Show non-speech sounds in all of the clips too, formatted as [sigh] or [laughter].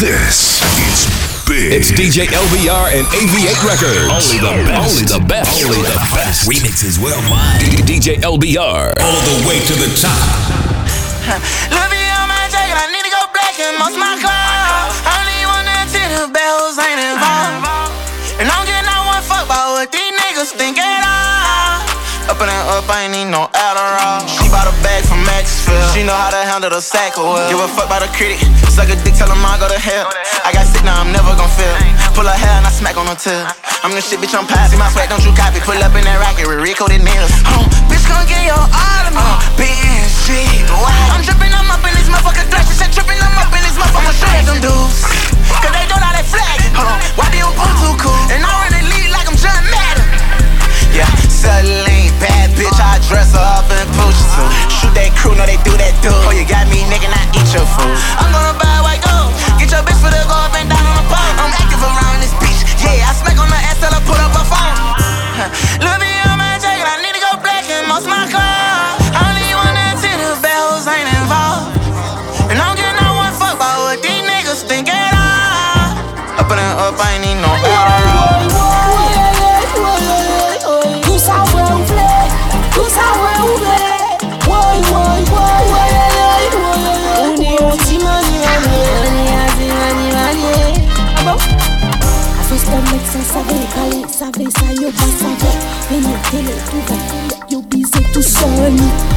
This is big. It's DJ LBR and AV8 Records. Only the best. Only the best. Only the best. Remixes worldwide. DJ LBR. All the way to the top. [laughs] Look on my jacket, I need to go black and most my clothes. I don't even want that till the bells ain't involved. And I'm getting out one fuck about what these niggas think at all. Up and up, I ain't need no Adderall. She bought a bag from Maxfield. She know how to handle the sack well. Give a fuck by the critic. Suck a dick, tell him I go to hell. I got sick, now I'm never gon' feel. Pull her hair and I smack on her tail. I'm the shit, bitch, I'm past. See my swag, don't you copy. Pull up in that rocket with recoded nails. Oh, bitch, gon' get your all of me. Uh, BNG, I'm drippin', I'm up in this motherfucker She said trippin', I'm up in this motherfucker Shred them dudes. Cause they don't know that they flag. Hold on, why do you pull too cool? And I already lead like I'm John Madden. Yeah, bad bitch, I dress her up in Poochie suit. Shoot that crew, know they do that too. Oh, you got me, nigga, not eat your food. I'm gonna buy white gold. Get your bitch for the go up and down on the pole. I'm active around this bitch. Yeah, I smack on the ass till I put up a phone. [laughs] Look me on my jacket, I need to go black and most my clothes.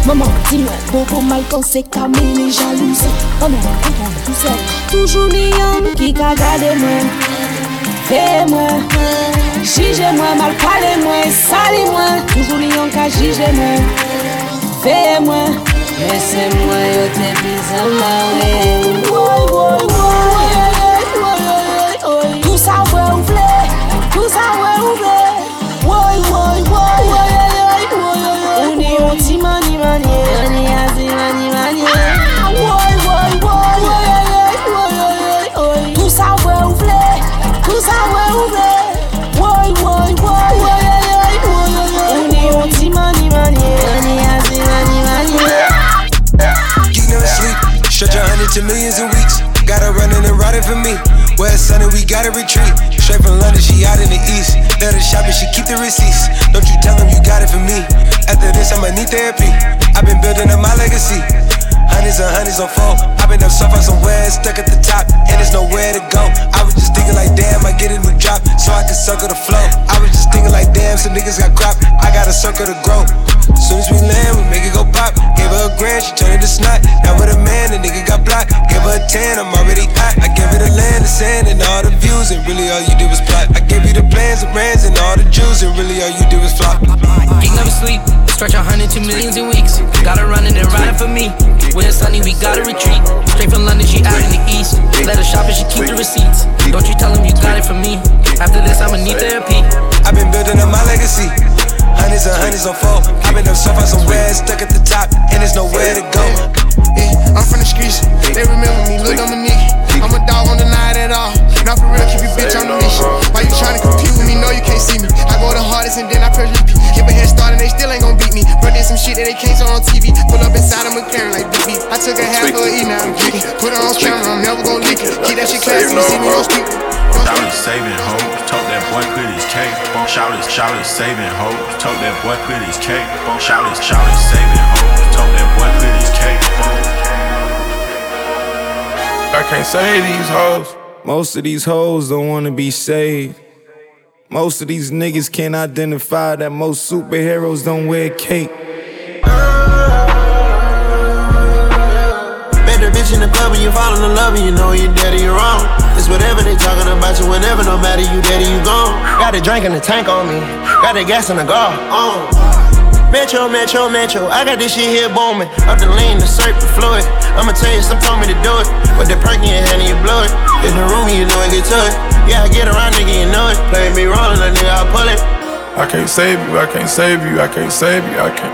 Maman, dis-moi, bobo mal quand c'est Camille jalouse. Oh non, oh Toujours les hommes qui cagade moi. Fais-moi. Jugez-moi, mal parlez-moi, salez-moi. Toujours les hommes qui jugez-moi. Fais-moi. Laissez-moi, yo t'es bizarre, Millions in weeks. Got her running and riding for me. West Sunday, we gotta retreat. Straight from London, she out in the east. Let her shop and she keep the receipts. Don't you tell them you got it for me. After this, I'ma need therapy. I've been building up my legacy. Hundreds and hundreds on four. I've been up so far somewhere, stuck at the top, and there's nowhere to go. I was just thinking like, damn, I get a new drop, so I can circle the flow. I was just thinking like, damn, some niggas got crop. I got a circle to grow. Soon as we land, we make it go pop. Gave her a grand, she turned it to snot. Now with a man, the nigga got blocked. Gave her a 10, I'm already hot. I gave her the land, the sand, and all the views, and really all you did was plot. I gave you the plans, the brands, and all the Jews, and really all you did was flop. Geek never sleep. Stretch a hundred to millions in weeks. Got her running and riding for me. Sunny, we gotta retreat. Straight from London, she out in the east. Let her shop and she keep the receipts. Don't you tell them you got it from me. After this, I'ma need therapy. I've been building up my legacy. Hundreds and hundreds on four. Been up so far somewhere, stuck at the top, and there's nowhere to go. Yeah, I'm from the streets. They remember me, Lil Dominique. I'm a dog, won't deny it at all. Not for real, keep your bitch on the leash. Why you tryna compete with me? No, you can't see me. I go the hardest and then I press repeat. Give a head start and they still ain't gon' beat me. Bro, did some shit that they can't show on TV. Pull up inside of McLaren like BB. I took a half of E, now I'm geeking. Put it on camera, I'm never gon' leak it. Keep that shit classy, you see me on speak. Shout it saving hoes, told that boy quit his cake. Shout it, shout it saving hoes, told that boy quit his cake. Shout it, shout it saving hoes, told that boy quit his cake. I can't say these hoes. Most of these hoes don't wanna be saved. Most of these niggas can't identify that most superheroes don't wear cake. Met the bitch in the club and you fall in love and you know you're dead or you're wrong. It's whatever they talking about you, whenever, no matter you dead or you gone. Got a drink in the tank on me, got the gas in the car. On. Metro, Metro, Metro, I got this shit here booming. Up the lean, the surf, the fluid. I'ma tell you, some told me to do it. With the perk in your hand and you blow it. In the room, you know it get to it. Yeah, I get around, nigga, you know it. Play me rolling, a nigga, I pull it. I can't save you, I can't save you, I can't save you, I can't,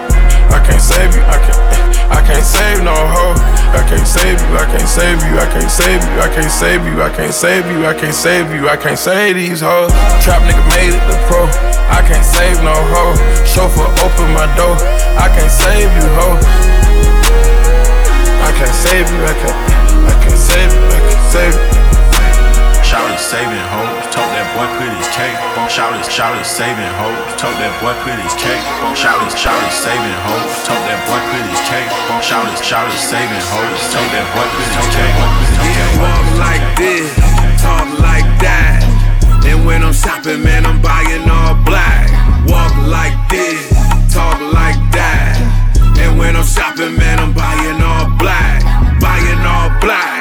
I can't save you, I can't, I can't save no hoe. I can't save you, I can't save you, I can't save you, I can't save you, I can't save you, I can't save you, I can't save these hoes. Trap nigga made it the pro. I can't save no hoe. Chauffeur open my door. I can't save you, hoe. I can't save you, I can't, I can't save you, I can't save you. Shout it, shout it, saving hoes. Told that boy put his cake. Shout it, shout it, saving hoes. Told that boy put his cake. Shout it, shout it, saving hoes. Told that boy put his cake. Yeah, walk like this, talk like that. And when I'm shopping, man, I'm buying all black. Walk like this, talk like that. And when I'm shopping, man, I'm buying all black. Buying all black,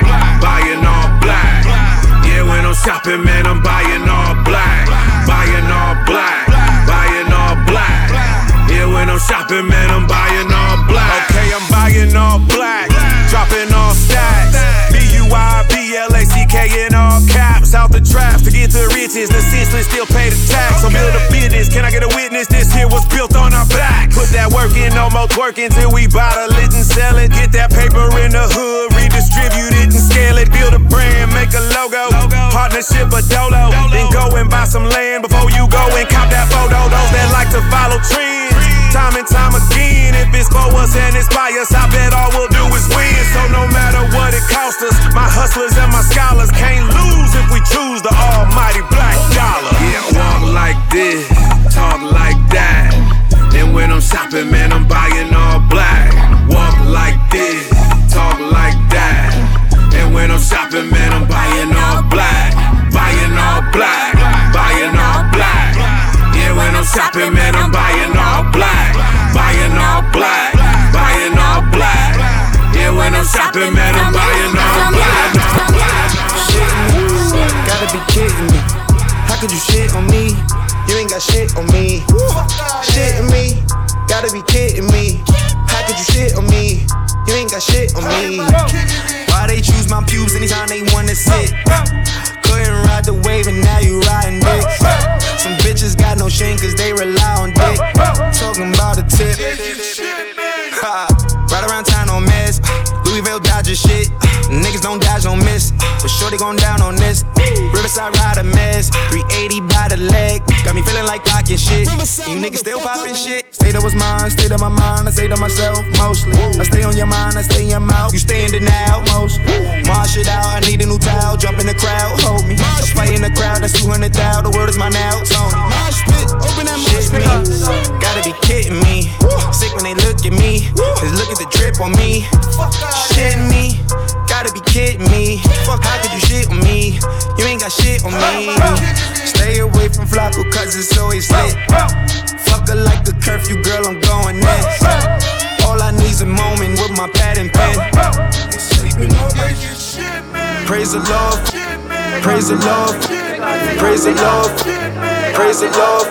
shopping, man, I'm buying all black. Buying all black, buying all black. Yeah, when I'm shopping, man, I'm buying all black. Okay, I'm buying all black, dropping all stacks. B U I B L A C K in all caps. Out the trap to get to the riches. The senseless still pay the tax. So build a business. Can I get a witness? This here was built on our back. Put that work in, no more twerking till we bottle it and sell it. Get that paper in the hood, redistribute it and scale it. Build a brand, make a logo. Partnership a dolo. Then go and buy some land before you go and cop that photo. Those that like to follow trends. Time and time again, if it's for us and it's by us, I bet all we'll do is win. So no matter what it costs us, my hustlers and my scholars can't lose if we choose the almighty black dollar. Yeah, walk like this, talk like that. And when I'm shopping, man, I'm buying all black. Walk like this, talk like when I'm shopping, man, I'm buying all black. Buying all black, buying all black. Yeah, when I'm shopping, man, I'm buying all black. Buying all black, buying all black. Yeah, when I'm shopping, man, I'm buying all black. Me, gotta be kidding me. How could you shit on me? You ain't got shit on me. Shitting me, gotta be kidding me. How could you shit on me? You ain't got shit on me. Why they choose my pubes anytime they wanna sit? Couldn't ride the wave and now you riding dick. Some bitches got no shame cause they rely on dick. Talking about a tip. Shit. Niggas don't dodge, don't miss. But sure they gon' down on this. Riverside ride a mess. 380 by the leg. Got me feeling like clocking shit. You niggas still poppin' shit. State of was mine, state of my mind. I say to myself mostly. I stay on your mind, I stay in your mouth. You stay in denial mostly. Marsh it out, I need a new towel. Jump in the crowd, hold me. A fight in the crowd, that's 200 thou. The world is my now, Tony. Open that shit me. Gotta be kidding me. Sick when they look at me. Just look at the drip on me. Shitting me. Gotta be kidding me. Fuck, how could you shit on me? You ain't got shit on me. Stay away from Flacco, cause it's always lit. Fuck her like a curfew, girl, I'm going next. All I need's a moment with my pad and pen. Praise the Lord. Praise the Lord. Praise the Lord. Praise the Lord.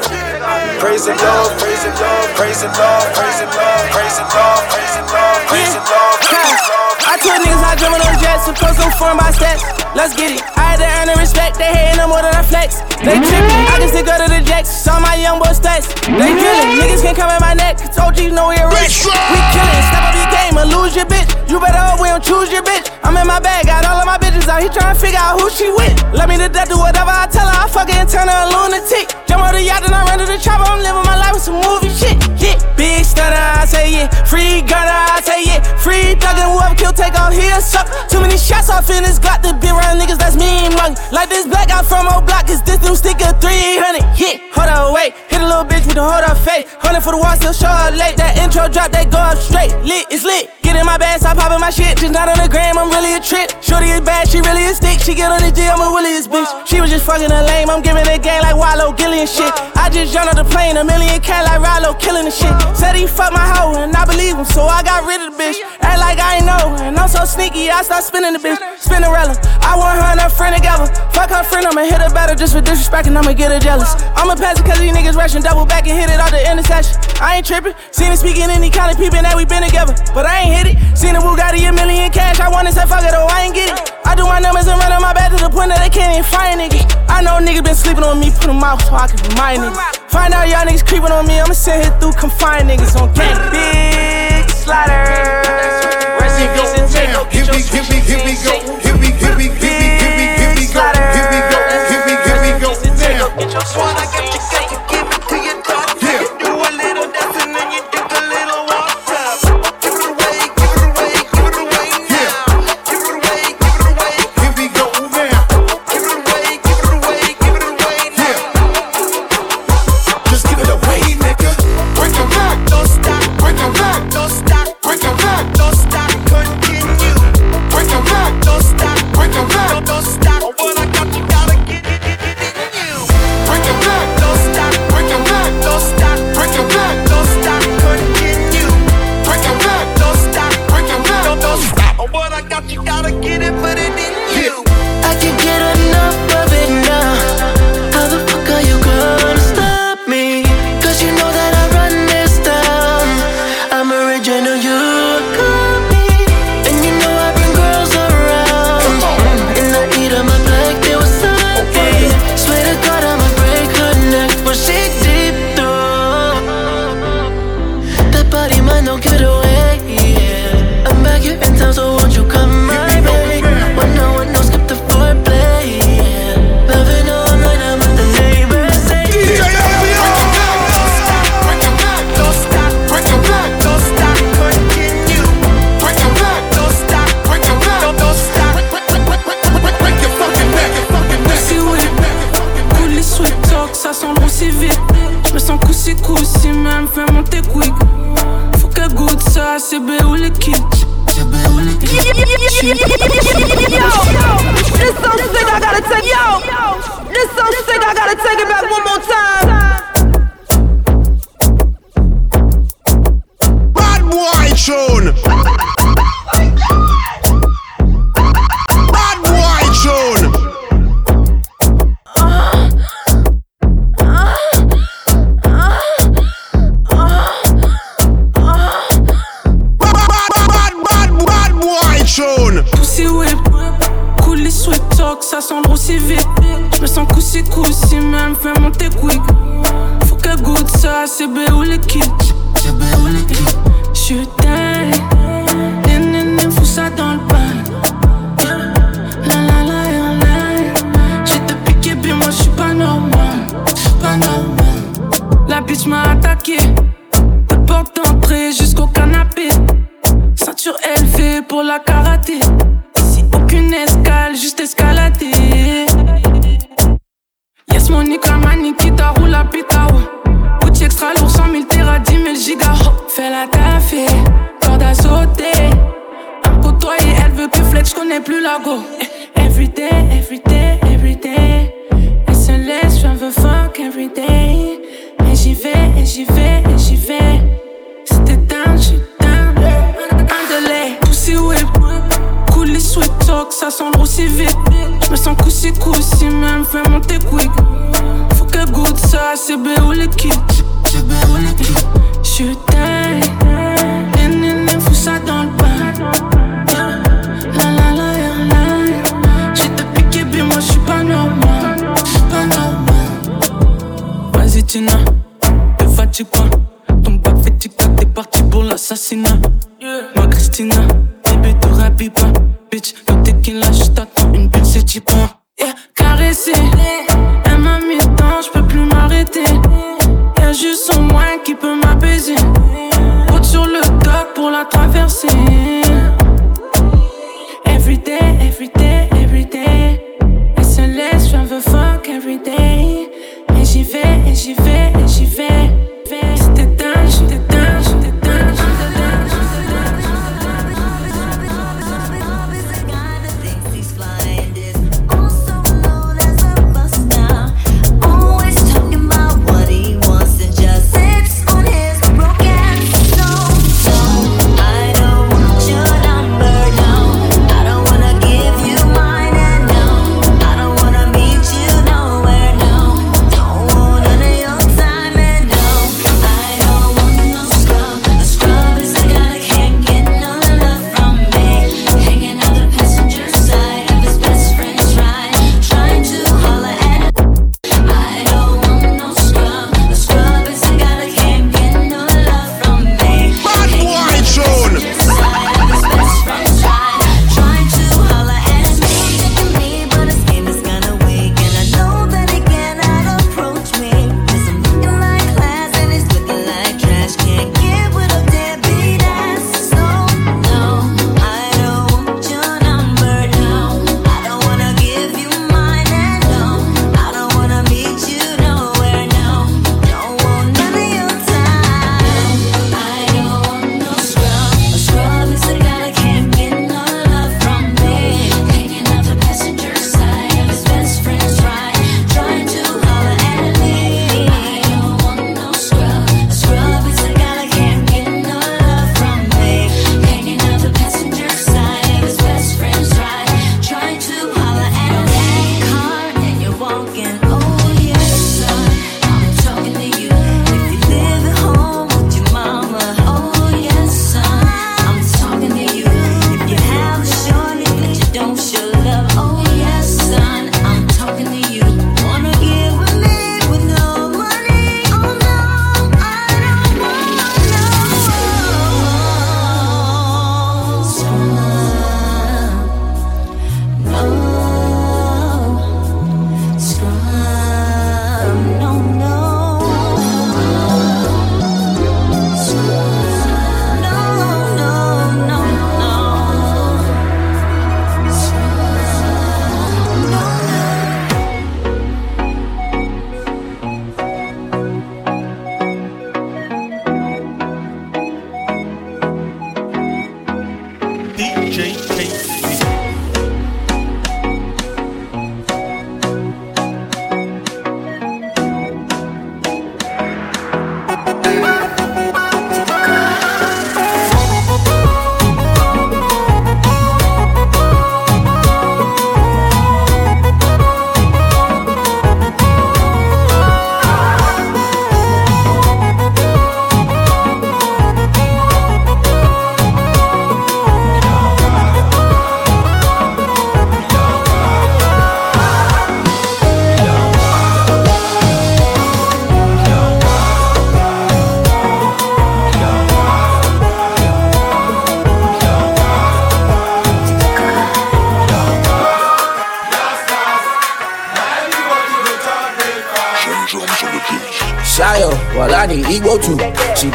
Praise the Lord. Praise the Lord. Praise the Lord. Praise the Lord. Praise the Lord. Praise the Lord. Praise the Lord. Praise the Lord. I told niggas I driven on jets, supposed to form by stats. Let's get it. I had to earn the respect, they hating no more than I flex. They trippin', I can stick out to the jacks, saw my young boy stats. They drillin', niggas can come in my neck, told you know we're rich. We killin', step up your game or lose your bitch. You better hope we don't choose your bitch. I'm in my bag, got all of my bitches out, he tryna figure out who she with. Let me to death, do whatever I tell her, I fuck her and turn her a lunatic. Jump on the yacht and I run to the chopper, I'm living my life with some movie shit. Yeah, big stunner, I say yeah. Free gunner, I say yeah. Free thuggin', whoever kill, take off here, suck. Too many shots off in this Glock, the big round niggas, that's me, mug. Like this black out from old block, is this new sticker 300? Yeah, hold up, wait. Hit a little bitch with the hold up face. Hundred for the wall, still show up late. That intro drop, they go up straight. Lit, it's lit. Get in my bag, stop popping my shit. Just not on the gram, I'm really a trip. Shorty is bad, she really a stick. She get on the G, I'm a williest bitch. She was just fucking a lame, I'm giving a game like Wallow, Gillian shit. I just jumped on the plane, a million cat like Rollo, killing the shit. Said he fucked my hoe, and I believe him, so I got rid of the bitch. Act like I ain't know, and I'm so sneaky, I start spinning the bitch. Spinnerella, I want her and her friend together. Fuck her friend, I'ma hit her better just for disrespect, and I'ma get her jealous. I'ma pass it cause these niggas rushing, double back and hit it out the intersection. I ain't tripping, seen it speaking any kind of people that we been together, but I ain't hit it. Seen a Bugatti a million cash, I wanna say fuck it, oh I ain't get it. I do my numbers and run on my back to the point that they can't even find niggas. I know niggas been sleeping on me, put them out so I can my niggas. Find out y'all niggas creeping on me, I'ma sit here through confined niggas on gang. Big slider. Rest in peace and take Here we, here we, here we go. Here we, here we, here we, here we, here we go. Here we go. Here we, here we go. Now. Get your sword, sağ beulaki Beulaki Je suis dingue fous ça dans le bain. La la la Je moi je pas normal. Pas normal. Vas-y Tina. Te vas-tu quoi? Ton bac fait tic-tac t'es parti pour l'assassinat. Moi Christina Bébé te rhabille pas. Bitch le tequila je t'attends Une bulle c'est pas? Yeah caressé. juste son moi qui peut m'apaiser. Route sur le dock pour la traverser.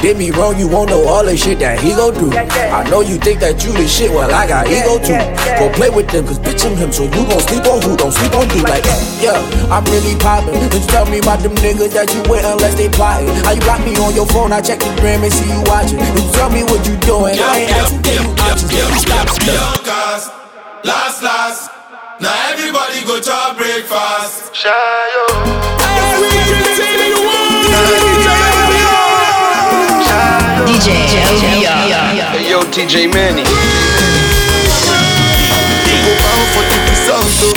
Did me wrong, you won't know all the shit that he go do. I know you think that you the shit, well I got ego too. Go play with them, cause bitch I'm him, so you gon' sleep on who, don't sleep on you. Like, that. yeah, I'm really poppin'. Just tell me about them niggas that you with unless they plotting. How you block me on your phone, I check the gram and see you watching. You tell me what you doing, I ain't asking you options. Stop, Youngers, last, last. Now everybody go to breakfast. DJ Hey yo, TJ Manny. Go bound for the result, oh.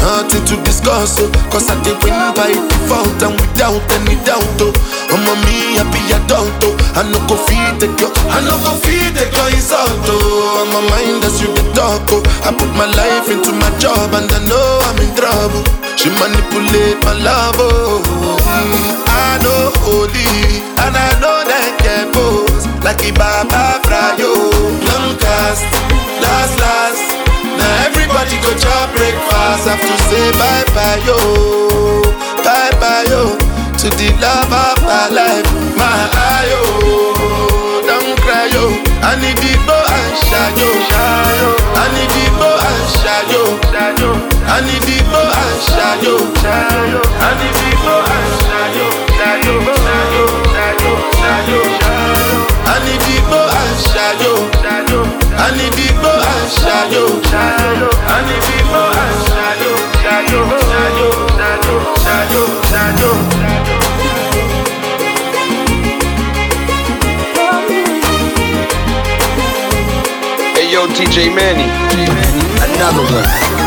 Nothing to discuss, oh. Cause I did win by default and without any doubt, oh. I'm a me happy adult, oh. I no go feed the girl, I no go feed the girl insult, oh. I'm a mind that's you the talk, oh. I put my life into my job and I know I'm in trouble. She manipulate my love, oh. Mm, I know holy, and I know that get pose like a Baba Frayo. Long cast, last, last. Now everybody go chop breakfast. Have to say bye bye yo, bye bye yo to the love of my life, my ayo. Don't cry yo, I need the bow and shayo, shayo. I need the bow and shayo, shayo. I need the bow and shayo, shayo. I need the bow shayo, shayo. Hey yo, TJ Manny. Another one.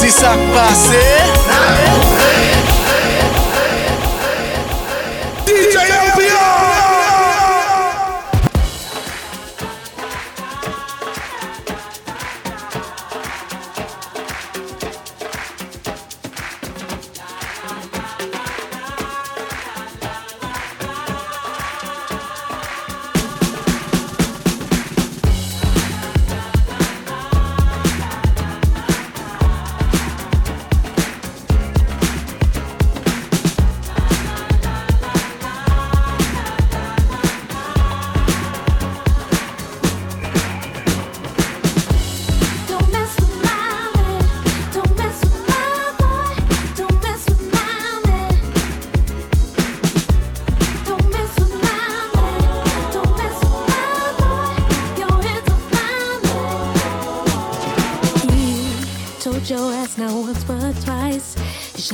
Dis ça passé.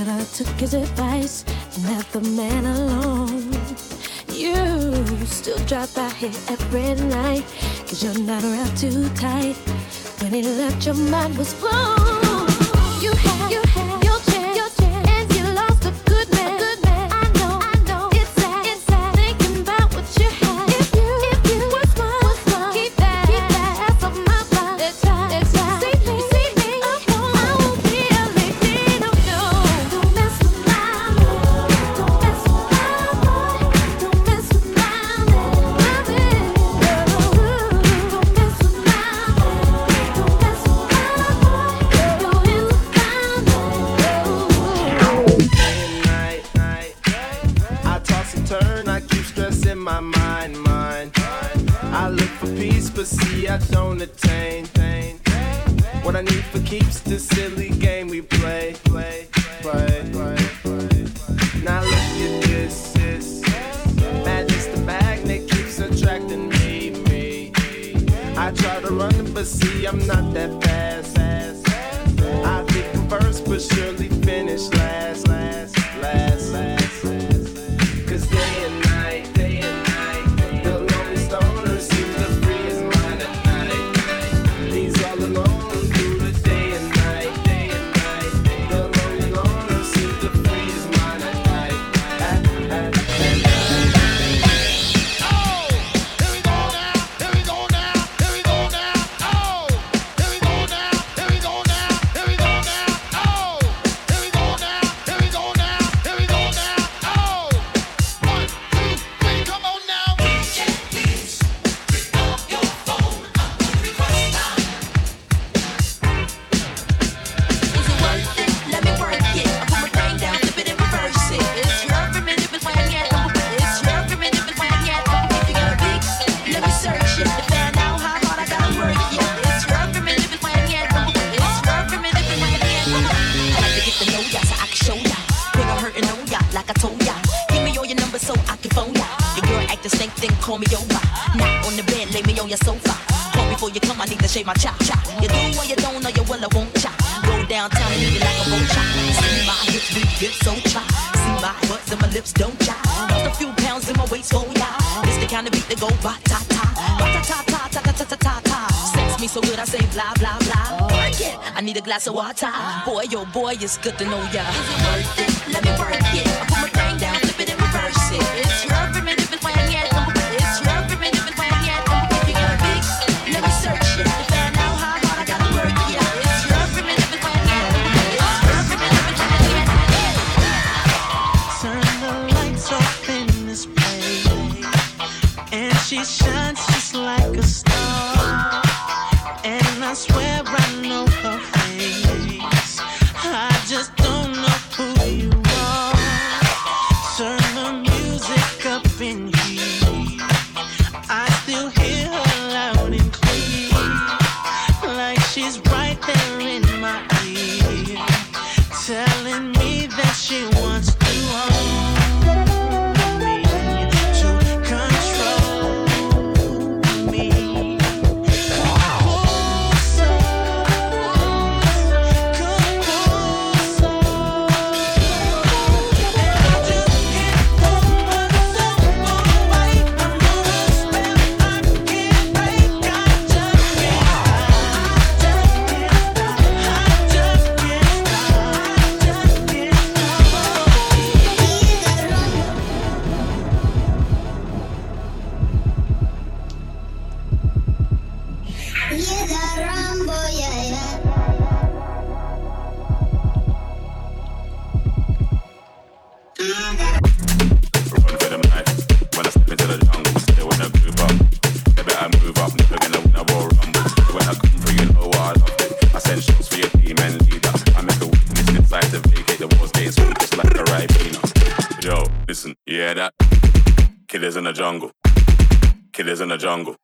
Should have took his advice and left the man alone. You still drop by here every night. Cause you're not around too tight. When he left, your mind was blown. glass of water. Boy, yo, oh boy, it's good to know ya. me that she wants. jungle.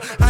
Sé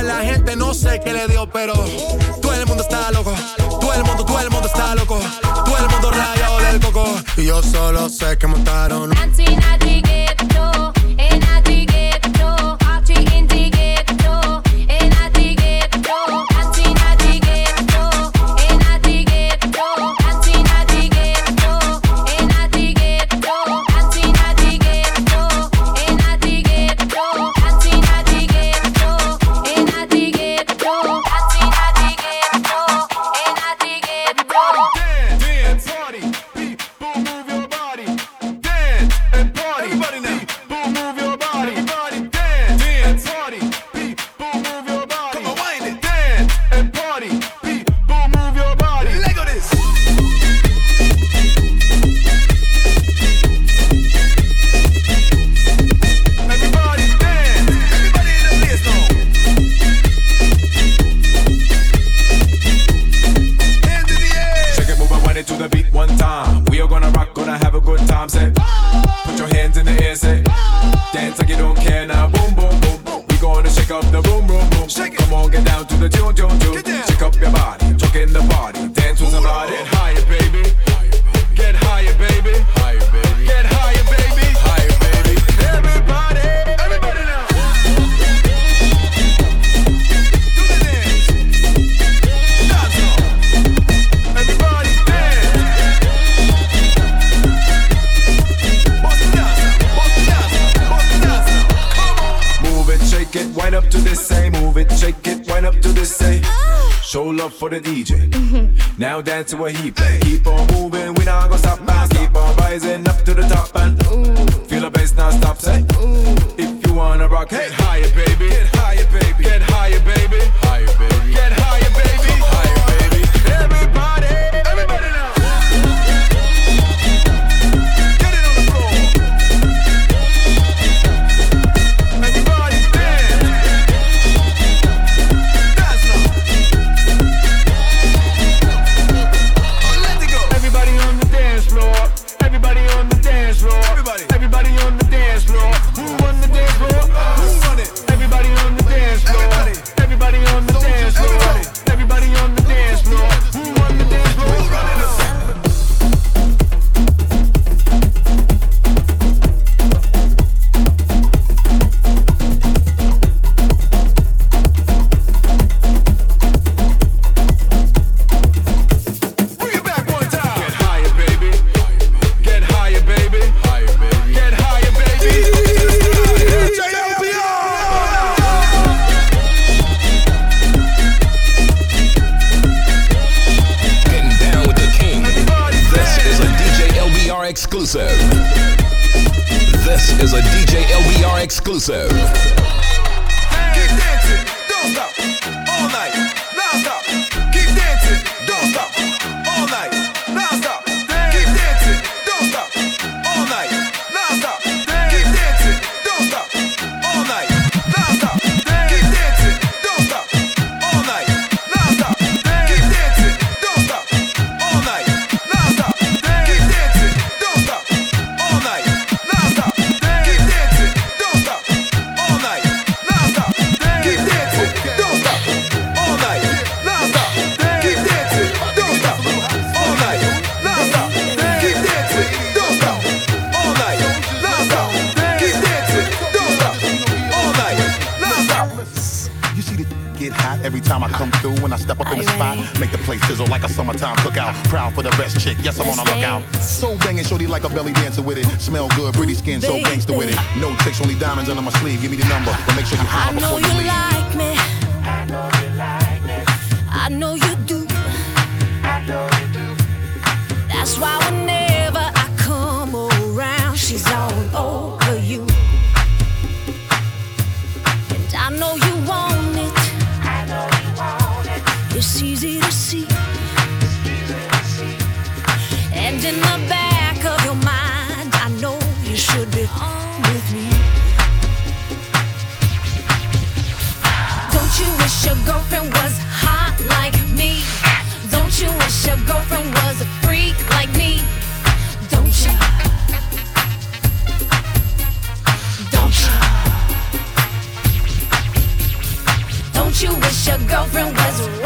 Dance to a he wish your girlfriend was hot like me? Don't you wish your girlfriend was a freak like me? Don't you? Don't you? Don't you wish your girlfriend was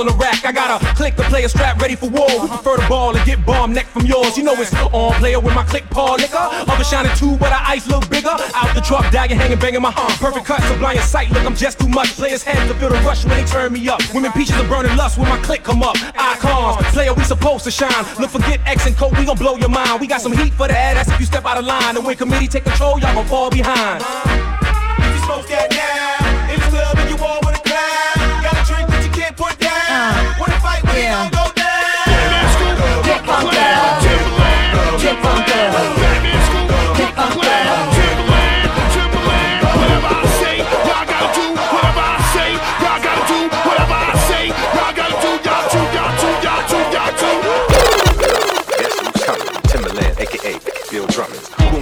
CDs the rack. I got a click to play a strap ready for war. We prefer the ball and get bomb neck from yours. You know it's on player with my click paw liquor. Other shining too, but our ice look bigger. Out the truck, dagging, hanging, banging my hump. Perfect cut, sublime sight. Look, I'm just too much. Players heads to feel the rush when they turn me up. Women peaches are burning lust when my click come up. Icons, player, we supposed to shine. Look, forget X and Coke, we gon' blow your mind. We got some heat for the ass if you step out of line. And when committee take control, y'all gon' fall behind.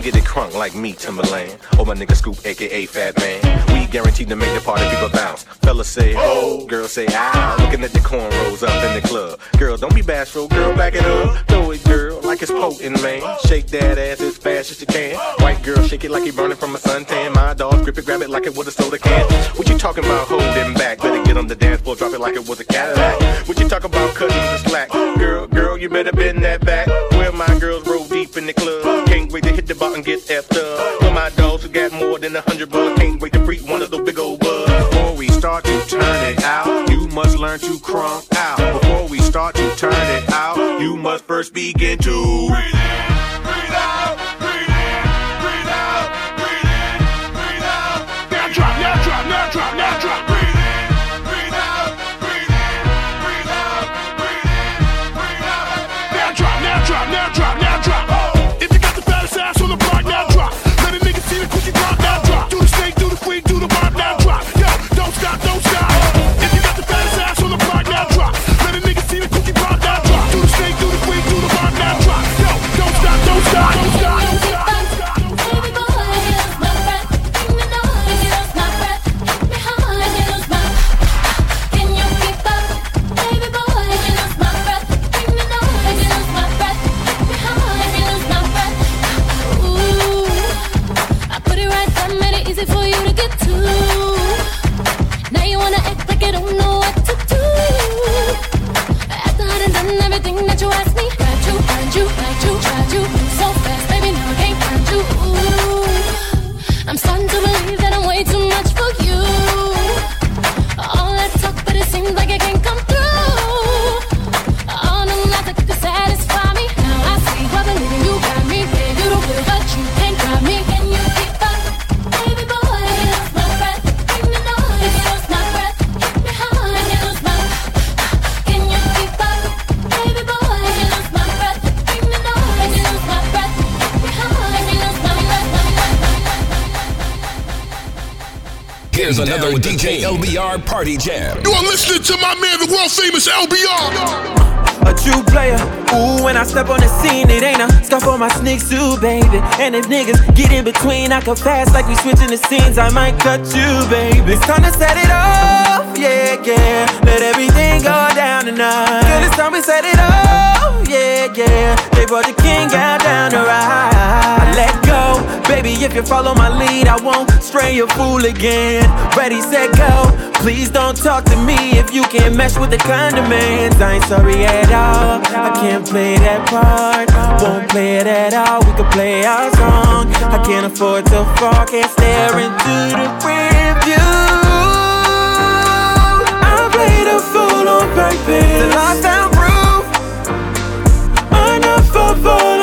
Get it crunk like me, Timbaland? Or my nigga Scoop, aka Fat Man. We guaranteed to make the party people bounce. Fellas say oh, girls say ah. Looking at the cornrows up in the club. Girl, don't be bashful, girl, back it up. Throw it, girl, like it's potent, man. Shake that ass as fast as you can. White girl, shake it like you burning from a suntan. My dog, grip it, grab it like it was a soda can. What you talking about holding back? Better get on the dance floor, drop it like it was a Cadillac. What you talking about cutting the slack? Girl, girl, you better bend that back. Where my girls roll deep in the club. Can't wait to hit the and get effed up. For my dogs who got more than a hundred bucks. Can't wait to freak one of those big old bugs. Before we start to turn it out, you must learn to crunk out. Start to turn it out, you must first begin to breathe. Here's another DJ LBR party jam. You are listening to my man, the world famous LBR. a true player. Ooh, when I step on the scene, it ain't a scuff on my sneaks too, baby. And if niggas get in between, I can fast like we switching the scenes. I might cut you, baby. It's time to set it off, yeah, yeah. Let everything go down tonight. Girl, it's time we set it off, yeah, yeah. They brought the king out down to ride. I let go, baby. If you follow my lead, I won't stray your fool again. Ready, set, go. Please don't talk to me if you can't mesh with the condiments. I ain't sorry at all. I can't play that part. Won't play it at all. We can play our song. I can't afford to fall. Can't stare into the rear view. I played a fool on purpose. Enough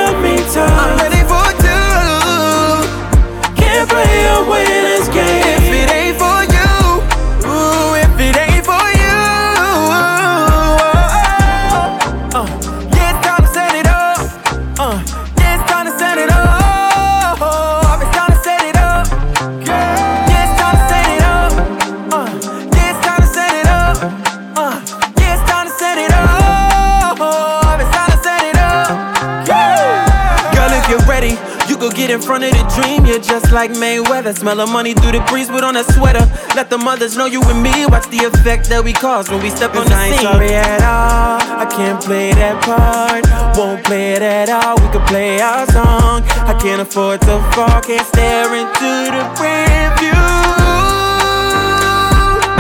get in front of the dream. You're just like Mayweather. Smell the money through the breeze, put on a sweater. Let the mothers know you and me. Watch the effect that we cause when we step on the I ain't scene. sorry at all. I can't play that part. Won't play it at all. We can play our song. I can't afford to fall. Can't stare into the rear view.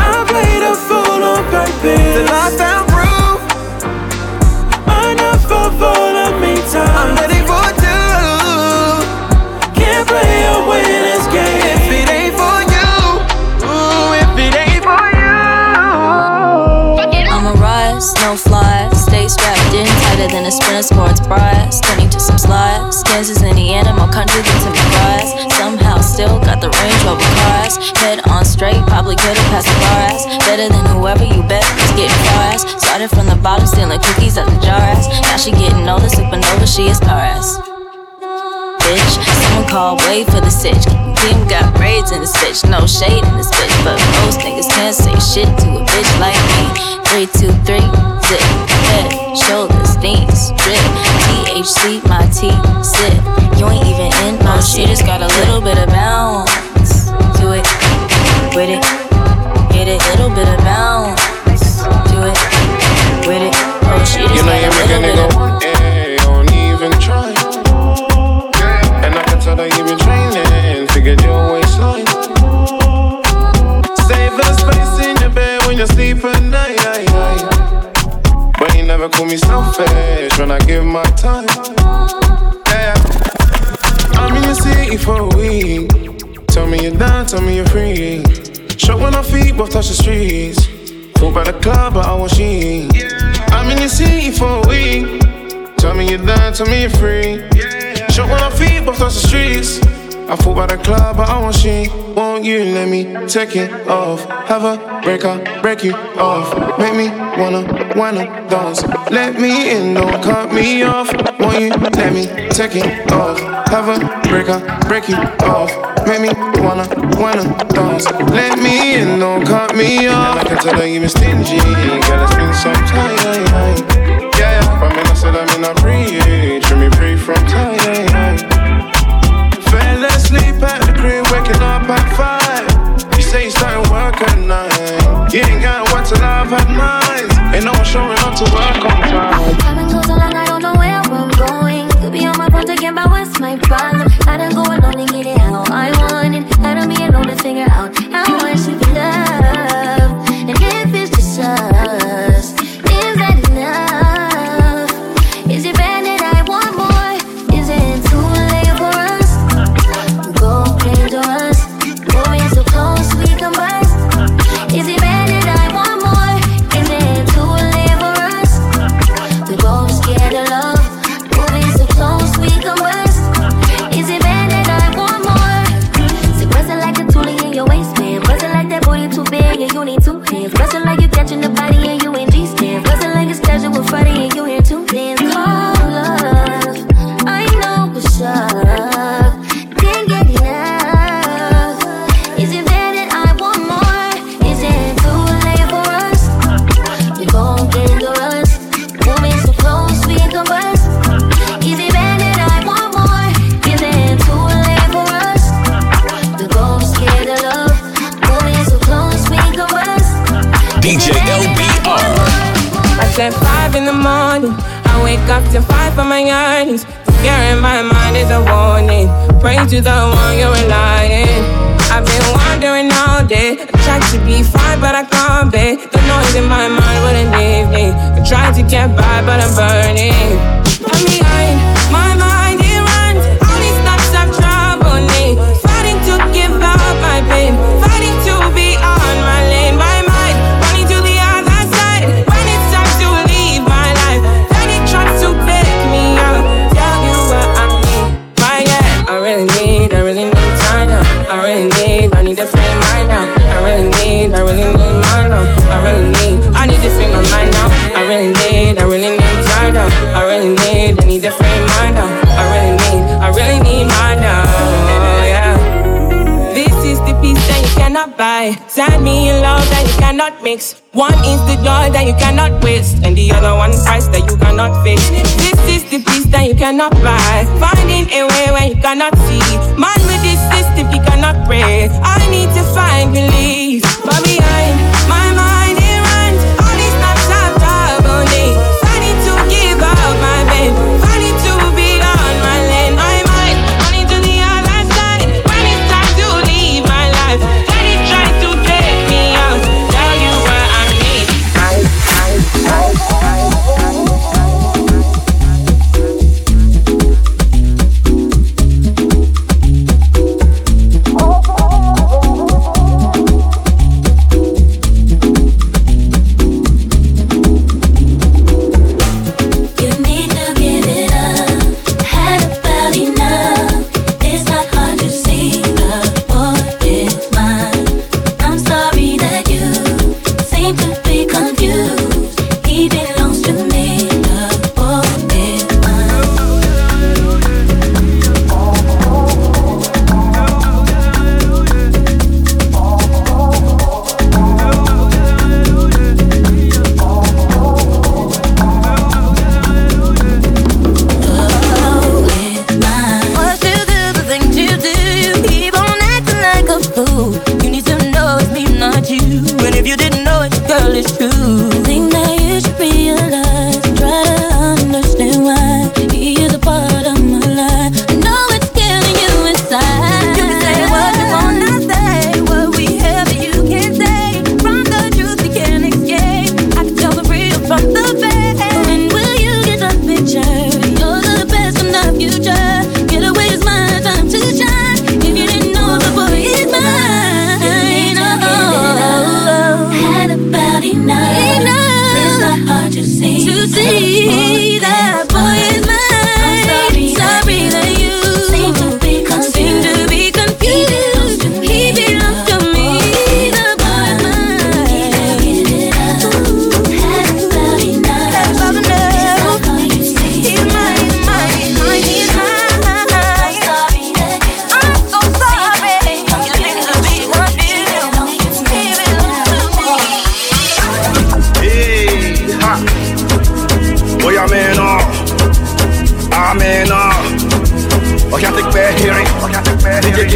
I played a fool on purpose. Till I found proof. Enough of all tighter than a sprinter sports bras. Turning to some slides. Kansas, Indiana, more country than to rise. Somehow still got the Range Rover cars. Head on straight, probably could've passed the bars. Better than whoever you bet is getting fries. Started from the bottom, stealing cookies out the jars. Now she getting older, supernova, she is Paris bitch. Someone call, wait for the sitch. Kim got braids in this bitch, no shade in this bitch. But most niggas can't say shit to a bitch like me. Three, two, three, zip. Head, shoulders, knees, drip. THC, my T, sip. You ain't even in my oh, shit. Just got a little bit of bounce to it, with it. Get it, little bit of bounce to it, with it. Oh, she just You know got you a make a little bit nigga of want never call me selfish when I give my time. Yeah. I'm in your city for a week. Tell me you're down, tell me you're free. Shop when our feet, both touch the streets. Full by the club, but I want she. I'm in your city for a week. Tell me you're down, tell me you're free. Shop when our feet, both touch the streets. I fall by the club, but I want she. Won't you let me take it off? Have a break up, break you off. Make me wanna, wanna dance. Let me in, don't cut me off. Won't you let me take it off? Have a break up, break you off. Make me wanna, wanna dance. Let me in, don't cut me off. And I can tell that you been stingy, girl. It's been some time. Yeah, from in I said I'm in a breathe. Treat me free from time. To work on to my. Fear in my mind is a warning. Pray to the one you're relying. I've been wandering all day. I tried to be fine, but I can't be. The noise in my mind wouldn't leave me. I tried to get by, but I'm burning. I'm behind cannot buy. Send me in love that you cannot mix. One is the joy that you cannot waste, and the other one price that you cannot fix. This is the peace that you cannot buy. Finding a way where you cannot see. Man with this system, you cannot pray. I need to find relief. But behind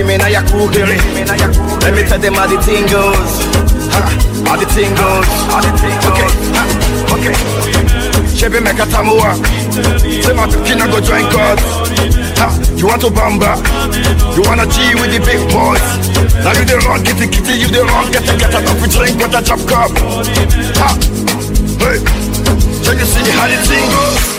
me now your cool hearing. Let me tell them how the thing goes. Ha, how the thing goes. Okay, ha, okay. Shebi make a tamua. Say my kina go join God. Ha, you want to bamba? You wanna G with the big boys? Now you the wrong kitty kitty, you the wrong get a get a coffee drink, get a chop cup. Ha, hey, so you see how the thing goes?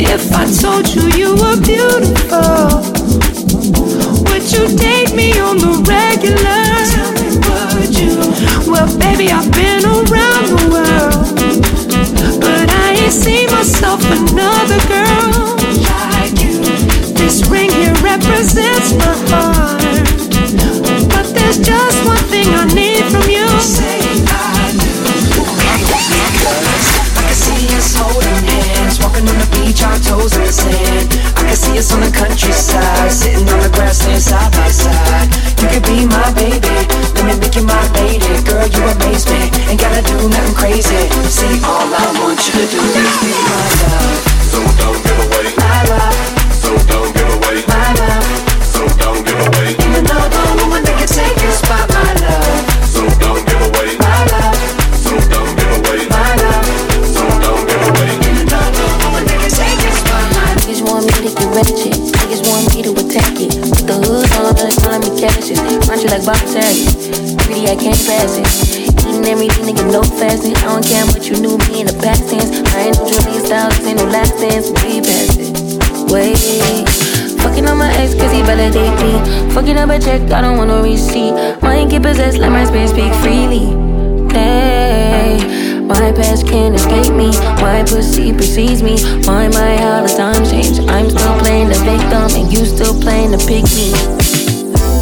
If I told you you were beautiful, would you date me on the regular? Would you? Well, baby, I've been around the world, but I ain't seen myself another girl like you. This ring here represents my heart. But there's just one thing I need from you. Say I do beach, our toes in the sand. I can see us on the countryside, sitting on the grassland side by side. You could be my baby, let me make you my lady. Girl, you amaze me, ain't gotta do nothing crazy. See, all I want you to do is be my love. So don't give away. Check, I don't want no receipt. Mind get possessed, let my spirit speak freely. Hey, my past can't escape me. My pussy precedes me. Why my how the times change? I'm still playing the victim and you still playing the pick me.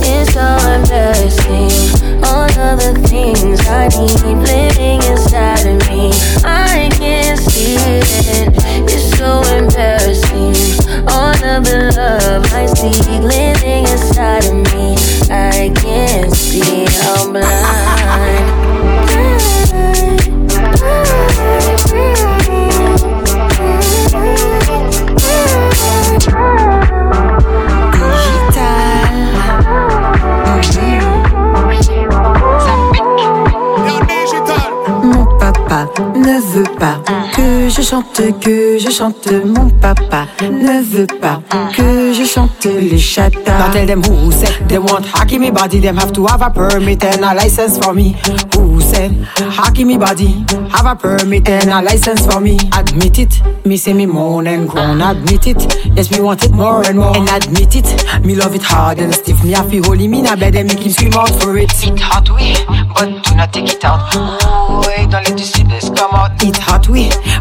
It's so embarrassing. All of the things I need living inside of me. I can't see it. It's so embarrassing. All of the love I see living inside of me. I can't see. I'm blind. Mon papa ne veut pas que je chante, que je chante. Mon papa ne veut pas que je chante les chatas. Now tell them who said they want hockey me body, them have to have a permit and a license for me. Who said hockey me body, have a permit and a license for me? Admit it, me say me moan and groan. Admit it, yes me want it more and more. And admit it, me love it hard and stiff. Me have to hold him in a bed and make him scream out for it. It hot way, but do not take it out. Ooh,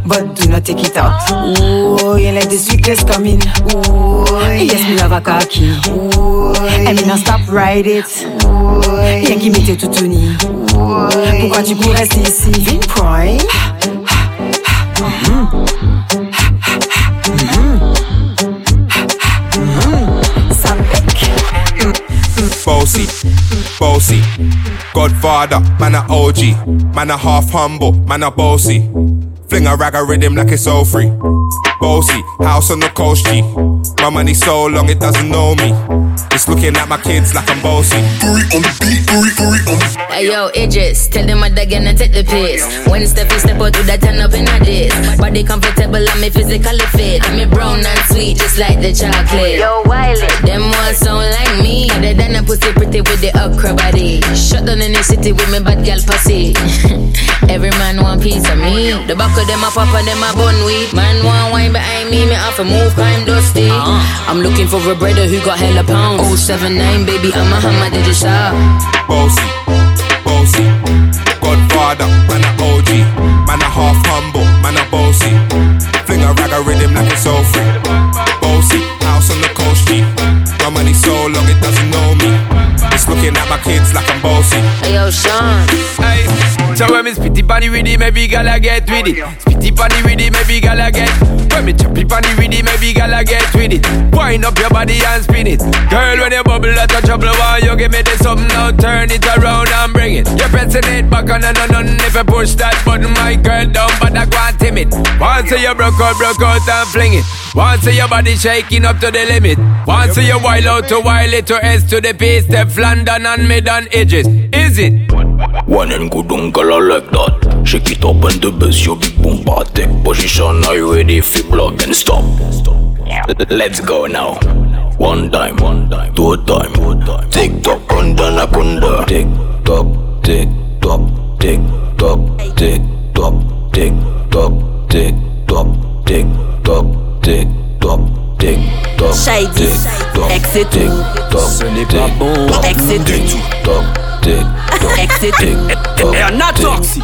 but do not take it out. Ooh, and let the sweetness come in. Ooh, yes me love a cocky. Ooh, and me not stop ride it. Ooh, give me tes toutounis. Pourquoi tu cours rester ici? Viens cry. Ça pique. Bossy, bossy. Godfather, man a OG. Man a half humble, man a bossy. Fling a rag a rhythm like it's all free. Bossy, house on the coast G. My money so long it doesn't know me. It's looking at my kids like I'm bossy. Hey yo, Idris, tell them what they're gonna take the piss. When Steffi step out with that turn up in a diss. Body comfortable, I'm me physically fit. I'm me brown and sweet, just like the chocolate. Yo, Wiley, them ones sound like me. They done a pussy pretty with the okra body. Shut down in the city with me bad girl pussy. [laughs] Every man want piece of me. The back of them a pop and them a bun weed. Man want wine behind me, me have to move crime dusty. Uh-huh. I'm looking for a brother who got hella pounds. 079, baby, I'm a hammer, did you shop? Bossy, bossy. Godfather, man a OG. Man a half humble, man a bossy. Fling a rag a rhythm like it's all free. Bossy, house on the coast G. My money so long it doesn't know me. It's looking at my kids like I'm bossy. Hey yo, Sean. Hey, so when me spitty bunny with it, maybe gala get with it. Spitty bunny with it, maybe gala get. When me choppy bunny with it, maybe gala get with it. Wind up your body and spin it. Girl, when you bubble out of trouble, why you give me this something now? Turn it around and bring it. You're pressing it back on and on and if you push that button, my girl down, but I can't timid. Once you broke out, broke out and fling it. Once your body shaking up to the limit. Once you wild out to wild it to S to the P step, London and mid and edges. Is it? One and good uncle like that. Shake it up and the bass, your big boom bar take position. Are you ready for block and stop? Let's go now. One time, one time, two time, two time. Tick tock, kunda na kunda. Tick tock, tick tock, tick tock, tick tock, tick tock, tick tock, tick tock, tick tock, tick tock. Shady, ex c'est tout. Ce n'est pas bon. Ex c'est tout. Exit E an a torti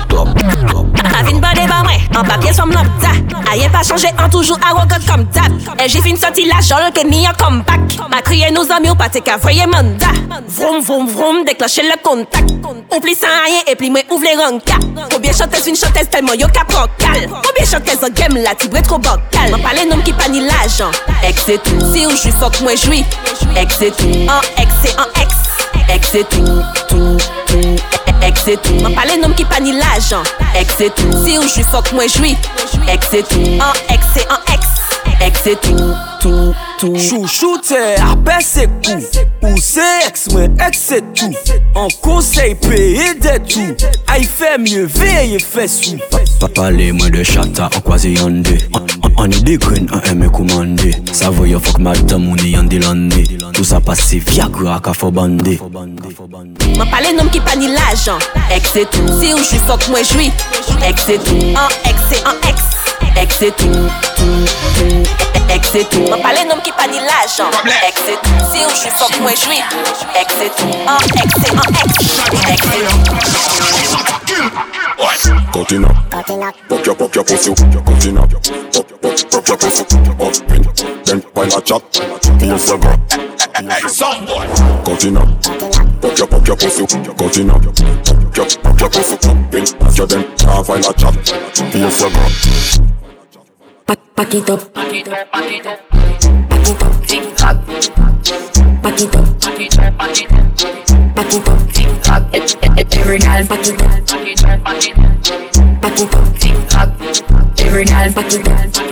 A vin bade ba mwen An papye som nan pta A ye pa chanje an toujou arrogant kom dat E j'ai fin soti la jol ke ni an comeback Ma kriye nou zami ou pate ka voye manda Vroom vroom vroom dekloche le kontak Ou pli san aye e pli mwen ouvre le ranka Koubyen chantez un chantez telman yo ka prokal Koubyen chantez an gem la tibre tro bokal Man pale nom ki pa ni l'ajan Exit Si ou jwi fok mwen jwi Exit An ex se an ex. Ex c'est tout, tout, tout. Ek se tou Mwen pale nom ki pa ni l'ajan, ek se tou Si ou jwi fok mwen jwi, ek se tou An ek se an eks, ek se tou Tou, tou Chouchou te apè se kou. Ou se eks mwen eks se tou An konsey peye de tou Ay fè mye veye fè sou. Papale mwen de chata an kwaze yande An yi dekren an eme koumande Sa voye fok madam ou ni yande lande. Tout sa pase viagra ka fò bande. Mwen pale nom ki pa ni l'ajan. Ek se tou Si ou jwi fok mwen jwi Ek se tou An ek se an eks ek se tou Tou, tou Ek se tou Mwen pale nom ki pa ni l'ajan Ek se tou Si ou jwi fok mwen jwi Ek se tou An ek se an ek Ek se tou Continue. Pop your pop your pussy. Continue. Pop pop pop your pussy. Up in. Then while I chat, feel so good. Hey, some boy. Continue. Pop your pop your pussy. Continue. Pop your pop your pussy. Up in. After then, now while I chat, feel so good. Back it up. Back it up. Back it up. Back it up. Tick tock. Back it up. Back it up. Back it up. Back it up. Tick tock. Every girl back it up. Back it up. Back it up. Back it up. Tick tock. Every girl back it up. Back it up.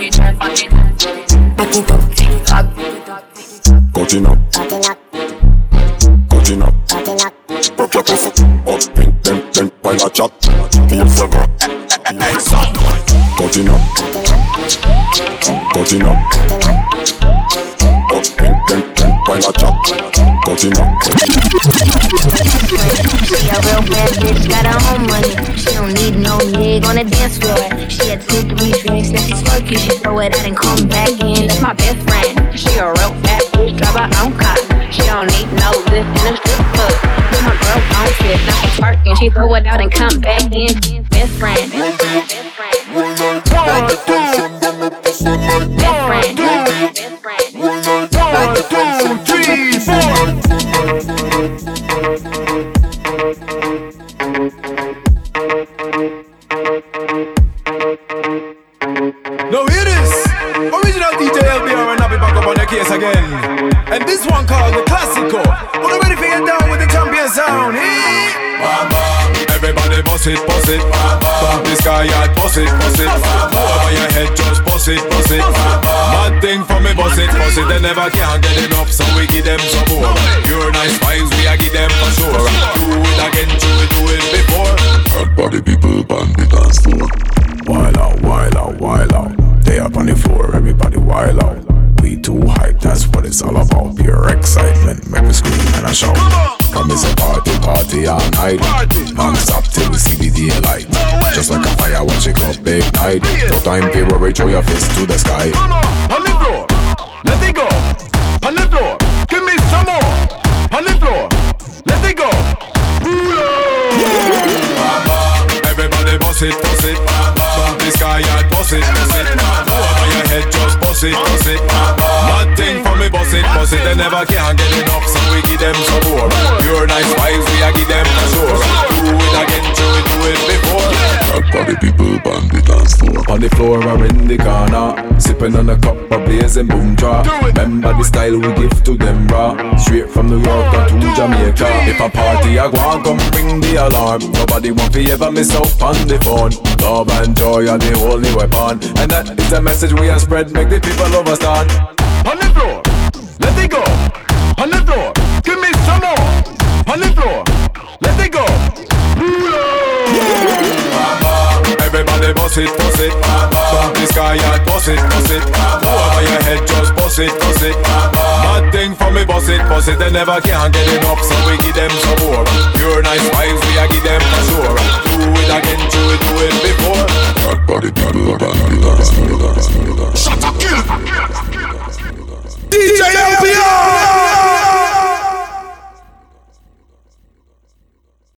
Back it She a real bad bitch, got her own money. She don't need no nigga on the dance floor. She had two, three drinks, now she's smoky. She throw it out and come back in. That's my best friend. She a real bad bitch, drive her own car. She don't need no lift in a strip club. Girl on now she's twerking. She throw it out and come back in. Best friend. Original DJ LBR and I'll be back up on the case again. And this one called the Classico. You ready for get down with the champion sound? Everybody boss it, boss it. Bump this guy out, boss it, boss it. Over your head, just boss it, boss it. Mad thing for me, boss it, boss it. They never can get enough, so we give them some more. Pure nice vibes, we a give them for sure. Do it again, do it, do it before. Hot body people on the dance floor. Wild out, wild out, wild out. They up on the floor, everybody wild out. We too hype, that's what it's all about. Pure excitement, make me scream and I shout. Come is a party, party all night. Non-stop till we see the daylight. Just like a fire, watch it go big night. No time to worry, throw your fist to the sky. On the floor, let it go. On the floor, give me some more. On the floor, let it go. Everybody boss it, boss it. Bump this guy out, boss it, boss it. Over your head, just boss it, boss it. Mad thing for me, boss it, boss it. They never can get enough, so we give them some more. Pure nice vibes, we a give them for sure. Do it again, do it, do it before. Hot body people on the dance floor. On the floor or in the corner. Sipping on a cup of blazing boom draw Remember the style we give to them raw Straight from New York down to Jamaica. If a party I go on, come ring the alarm. Nobody want to ever miss out on the phone Love and joy are the only weapon. And that is the message we have spread. Make the people understand. On the floor, let it go. On the floor, give me some more. On the floor, let it go. Everybody boss it, boss it. Bump this guy out, boss it, boss it. Over your head, just boss it, boss it. Mad thing for me, boss it, boss it. They never can get enough, so we give them some more. Pure nice vibes, we a give them for sure. Do it again, do it, do it before. Hot body people on the dance floor. Shut up, kill. DJ LBR!